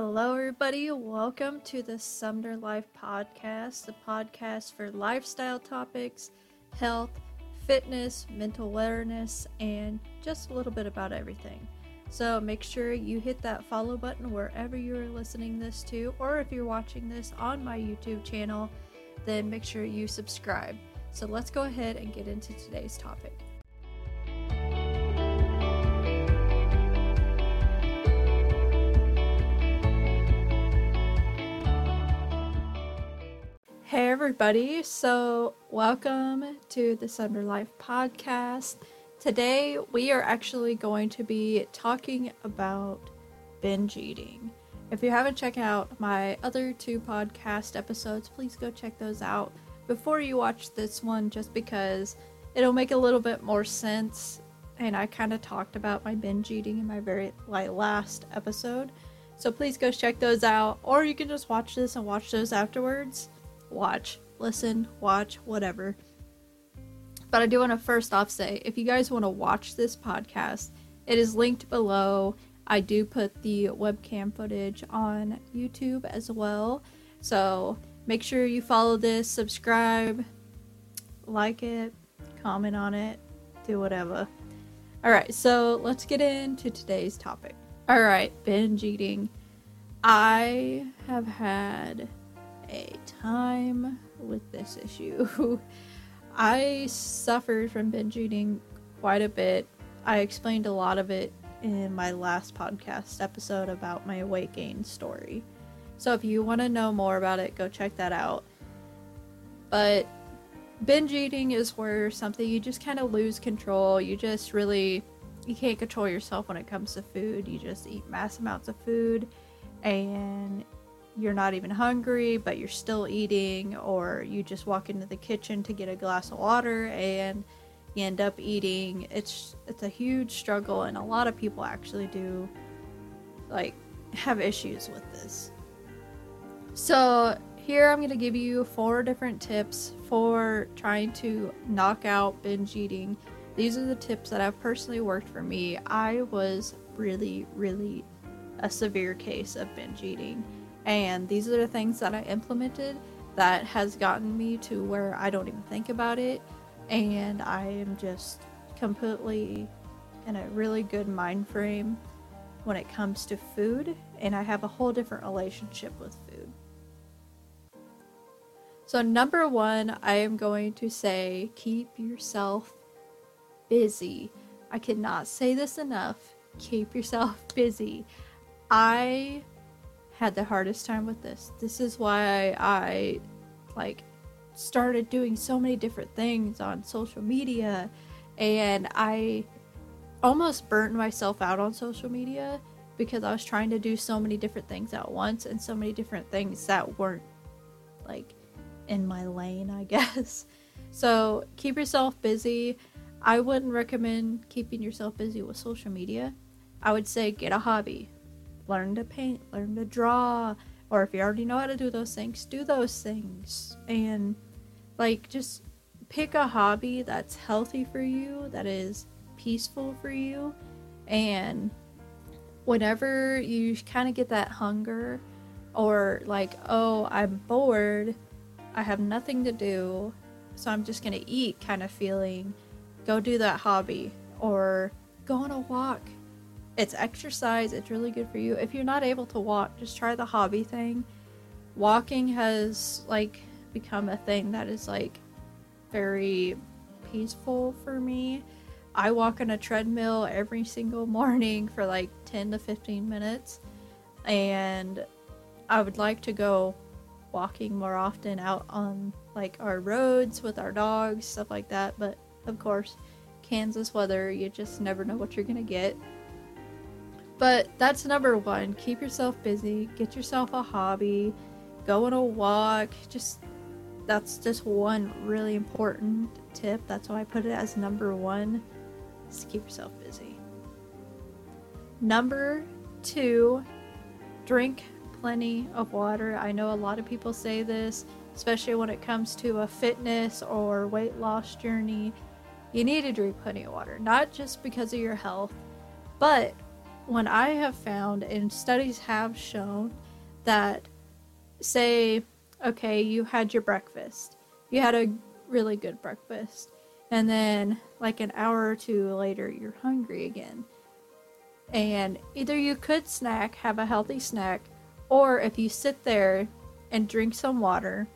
Hello, everybody. Welcome to the Sumner Life Podcast, the podcast for lifestyle topics, health, fitness, mental awareness, and just a little bit about everything. So make sure you hit that follow button wherever you're listening this to, or if you're watching this on my YouTube channel, then make sure you subscribe. So let's go ahead and get into today's topic. Hey everybody, so welcome to the Sumner Life podcast. Today we are actually going to be talking about binge eating. If you haven't checked out my other two podcast episodes, please go check those out before you watch this one just because it'll make a little bit more sense and I kind of talked about my binge eating in my very like last episode. So please go check those out or you can just watch this and watch those afterwards watch, listen, watch, whatever. But I do want to first off say if you guys want to watch this podcast, it is linked below. I do put the webcam footage on YouTube as well. So make sure you follow this, subscribe, like it, comment on it, do whatever. Alright, so let's get into today's topic. Alright, binge eating. I have had a time with this issue. I suffered from binge eating quite a bit. I explained a lot of it in my last podcast episode about my weight gain story. So if you want to know more about it, go check that out. But binge eating is where something you just kind of lose control. You just really you can't control yourself when it comes to food. You just eat mass amounts of food and you're not even hungry, but you're still eating, or you just walk into the kitchen to get a glass of water and you end up eating. It's it's a huge struggle, and a lot of people actually do like have issues with this. So here I'm going to give you four different tips for trying to knock out binge eating. These are the tips that have personally worked for me. I was really, really a severe case of binge eating and these are the things that I implemented that has gotten me to where I don't even think about it. And I am just completely in a really good mind frame when it comes to food. And I have a whole different relationship with food. So, number one, I am going to say keep yourself busy. I cannot say this enough. Keep yourself busy. I had the hardest time with this. This is why I like started doing so many different things on social media and I almost burnt myself out on social media because I was trying to do so many different things at once and so many different things that weren't like in my lane, I guess. So keep yourself busy. I wouldn't recommend keeping yourself busy with social media. I would say get a hobby learn to paint, learn to draw, or if you already know how to do those things, do those things. And like just pick a hobby that's healthy for you, that is peaceful for you, and whenever you kind of get that hunger or like, oh, I'm bored, I have nothing to do, so I'm just gonna eat kind of feeling, go do that hobby or go on a walk it's exercise, it's really good for you. If you're not able to walk, just try the hobby thing. Walking has like become a thing that is like very peaceful for me. I walk on a treadmill every single morning for like 10 to 15 minutes and I would like to go walking more often out on like our roads with our dogs, stuff like that, but of course, Kansas weather, you just never know what you're to get. But that's number one. Keep yourself busy. Get yourself a hobby. Go on a walk. Just that's just one really important tip. That's why I put it as number one. Is keep yourself busy. Number two, drink plenty of water. I know a lot of people say this, especially when it comes to a fitness or weight loss journey. You need to drink plenty of water, not just because of your health, but when I have found, and studies have shown, that say, okay, you had your breakfast, you had a really good breakfast, and then like an hour or two later, you're hungry again. And either you could snack, have a healthy snack, or if you sit there and drink some water,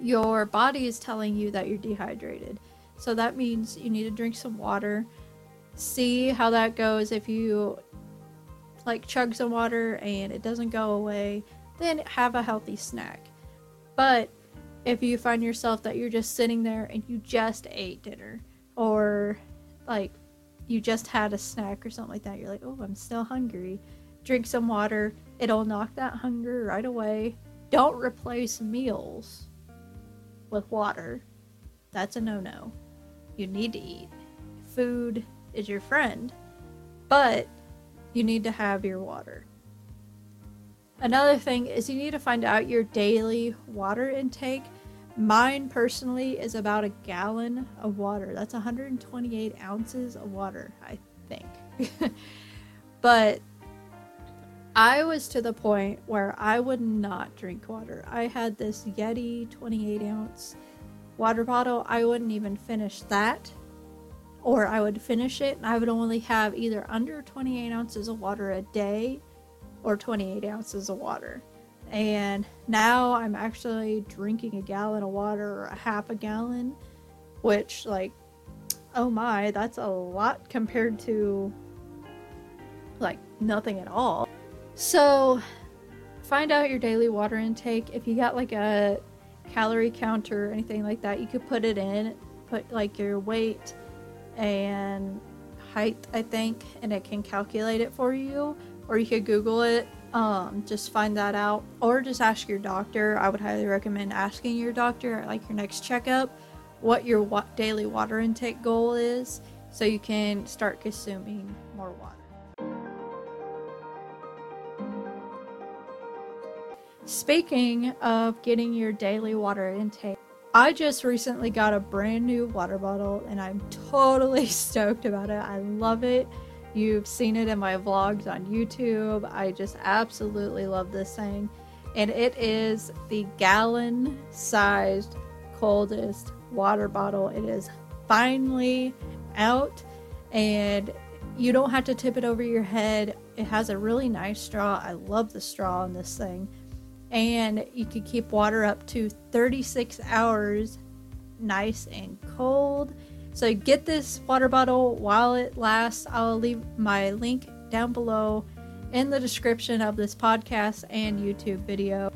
your body is telling you that you're dehydrated. So that means you need to drink some water. See how that goes. If you like chug some water and it doesn't go away, then have a healthy snack. But if you find yourself that you're just sitting there and you just ate dinner or like you just had a snack or something like that, you're like, oh, I'm still hungry. Drink some water. It'll knock that hunger right away. Don't replace meals with water. That's a no no. You need to eat. Food is your friend, but you need to have your water. Another thing is you need to find out your daily water intake. Mine personally is about a gallon of water. That's 128 ounces of water, I think. but I was to the point where I would not drink water. I had this Yeti 28 ounce water bottle. I wouldn't even finish that, or I would finish it and I would only have either under 28 ounces of water a day or 28 ounces of water. And now I'm actually drinking a gallon of water or a half a gallon, which, like, oh my, that's a lot compared to like nothing at all. So, find out your daily water intake. If you got like a calorie counter or anything like that, you could put it in, put like your weight and height, I think, and it can calculate it for you or you could Google it. Um, just find that out, or just ask your doctor. I would highly recommend asking your doctor at like your next checkup what your wa- daily water intake goal is, so you can start consuming more water. Speaking of getting your daily water intake, I just recently got a brand new water bottle and I'm totally stoked about it. I love it. You've seen it in my vlogs on YouTube. I just absolutely love this thing. And it is the gallon sized coldest water bottle. It is finally out and you don't have to tip it over your head. It has a really nice straw. I love the straw on this thing. And you can keep water up to 36 hours nice and cold. So get this water bottle while it lasts. I'll leave my link down below in the description of this podcast and YouTube video.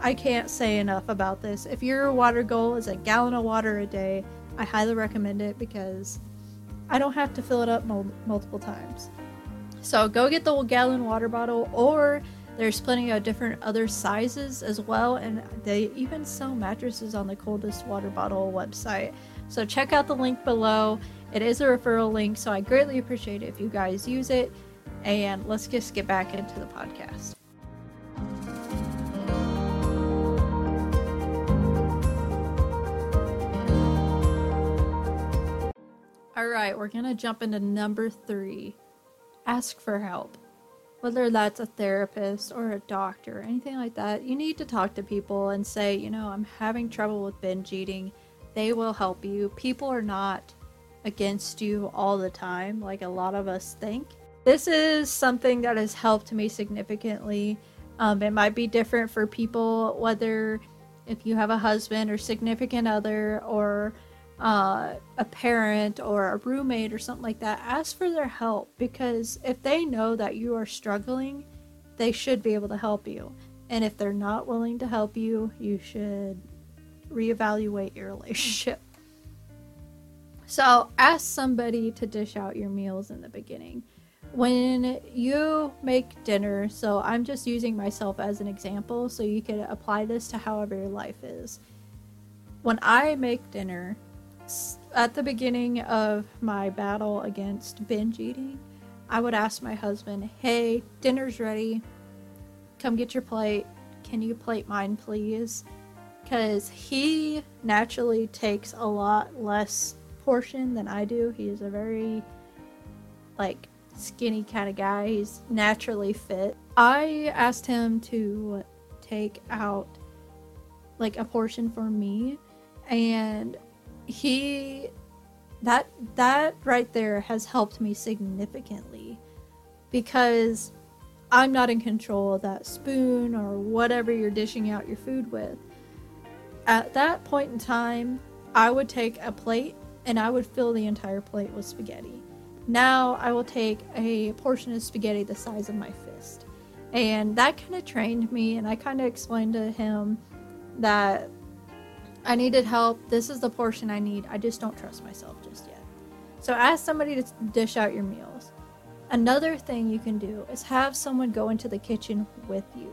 I can't say enough about this. If your water goal is a gallon of water a day, I highly recommend it because I don't have to fill it up mul- multiple times. So go get the gallon water bottle, or there's plenty of different other sizes as well, and they even sell mattresses on the coldest water bottle website. So check out the link below. It is a referral link, so I greatly appreciate it if you guys use it. And let's just get back into the podcast. All right, we're going to jump into number three ask for help. Whether that's a therapist or a doctor or anything like that, you need to talk to people and say, you know, I'm having trouble with binge eating they will help you. People are not against you all the time, like a lot of us think. This is something that has helped me significantly. Um, it might be different for people, whether if you have a husband or significant other or uh, a parent or a roommate or something like that, ask for their help because if they know that you are struggling, they should be able to help you. And if they're not willing to help you, you should reevaluate your relationship. So ask somebody to dish out your meals in the beginning. When you make dinner, so I'm just using myself as an example, so you can apply this to however your life is. When I make dinner, at the beginning of my battle against binge eating, I would ask my husband, Hey, dinner's ready. Come get your plate. Can you plate mine, please? because he naturally takes a lot less portion than I do. He is a very like skinny kind of guy. He's naturally fit. I asked him to take out like a portion for me and he that that right there has helped me significantly because I'm not in control of that spoon or whatever you're dishing out your food with. At that point in time, I would take a plate and I would fill the entire plate with spaghetti. Now I will take a portion of spaghetti the size of my fist. And that kind of trained me, and I kind of explained to him that I needed help. This is the portion I need. I just don't trust myself just yet. So ask somebody to dish out your meals. Another thing you can do is have someone go into the kitchen with you.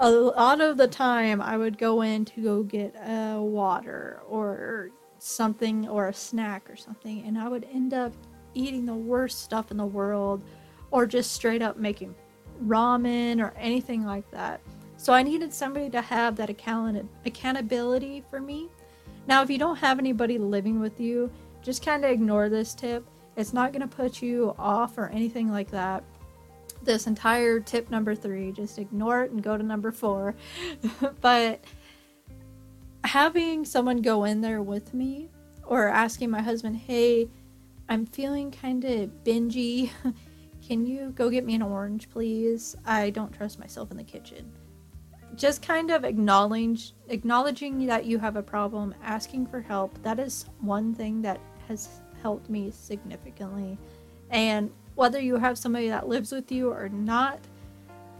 A lot of the time, I would go in to go get a water or something or a snack or something, and I would end up eating the worst stuff in the world or just straight up making ramen or anything like that. So I needed somebody to have that account- accountability for me. Now, if you don't have anybody living with you, just kind of ignore this tip it's not going to put you off or anything like that. This entire tip number three, just ignore it and go to number four. but having someone go in there with me or asking my husband, hey, I'm feeling kind of bingy. Can you go get me an orange, please? I don't trust myself in the kitchen. Just kind of acknowledge acknowledging that you have a problem, asking for help. That is one thing that has helped me significantly. And whether you have somebody that lives with you or not,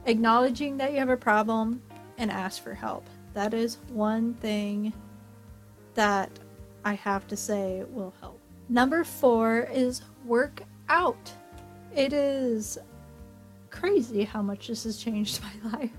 acknowledging that you have a problem and ask for help. That is one thing that I have to say will help. Number four is work out. It is crazy how much this has changed my life.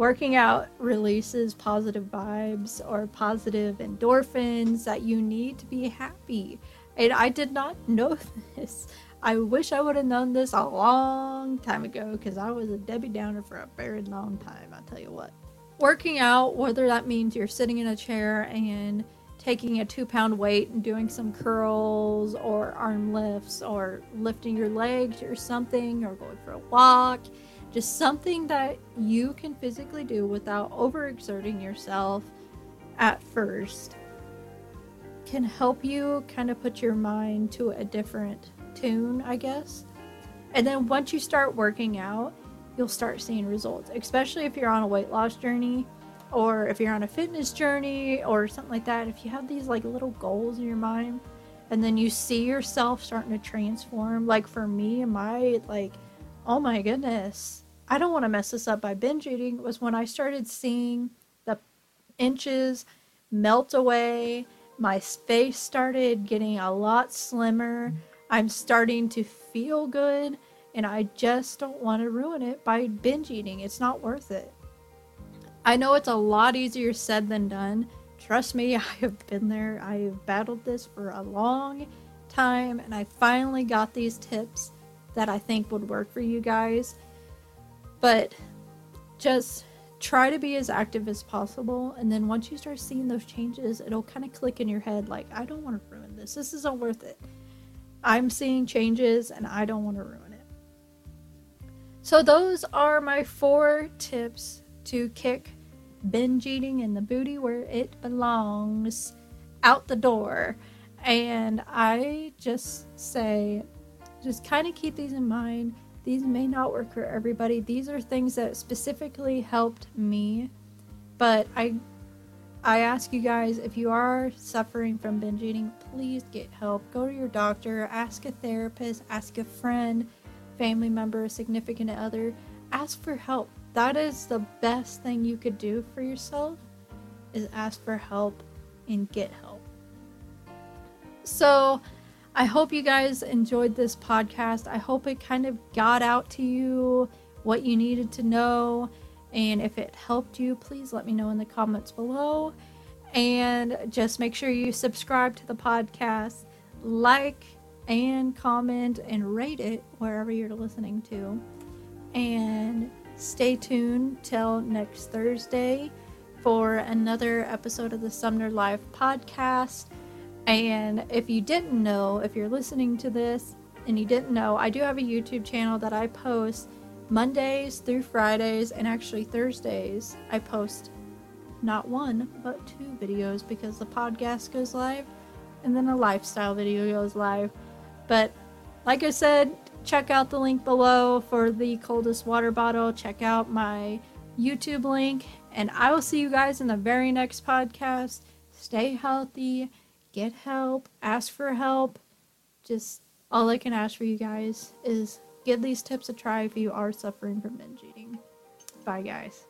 Working out releases positive vibes or positive endorphins that you need to be happy. And I did not know this. I wish I would have known this a long time ago because I was a Debbie Downer for a very long time, I'll tell you what. Working out, whether that means you're sitting in a chair and taking a two pound weight and doing some curls or arm lifts or lifting your legs or something or going for a walk, just something that you can physically do without overexerting yourself at first can help you kind of put your mind to a different tune, I guess. And then once you start working out, you'll start seeing results, especially if you're on a weight loss journey or if you're on a fitness journey or something like that. If you have these like little goals in your mind and then you see yourself starting to transform, like for me, my like, oh my goodness, I don't want to mess this up by binge eating was when I started seeing the inches melt away my face started getting a lot slimmer. I'm starting to feel good, and I just don't want to ruin it by binge eating. It's not worth it. I know it's a lot easier said than done. Trust me, I have been there. I have battled this for a long time, and I finally got these tips that I think would work for you guys. But just try to be as active as possible and then once you start seeing those changes it'll kind of click in your head like i don't want to ruin this. This isn't worth it. I'm seeing changes and i don't want to ruin it. So those are my four tips to kick binge eating in the booty where it belongs out the door. And i just say just kind of keep these in mind these may not work for everybody. These are things that specifically helped me. But I I ask you guys if you are suffering from binge eating, please get help. Go to your doctor, ask a therapist, ask a friend, family member, significant other. Ask for help. That is the best thing you could do for yourself is ask for help and get help. So, I hope you guys enjoyed this podcast. I hope it kind of got out to you what you needed to know. And if it helped you, please let me know in the comments below. And just make sure you subscribe to the podcast, like and comment and rate it wherever you're listening to. And stay tuned till next Thursday for another episode of the Sumner Life podcast. And if you didn't know, if you're listening to this and you didn't know, I do have a YouTube channel that I post Mondays through Fridays, and actually Thursdays. I post not one, but two videos because the podcast goes live and then a lifestyle video goes live. But like I said, check out the link below for the coldest water bottle. Check out my YouTube link, and I will see you guys in the very next podcast. Stay healthy, get help, ask for help. Just all I can ask for you guys is give these tips a try if you are suffering from binge eating. Bye, guys.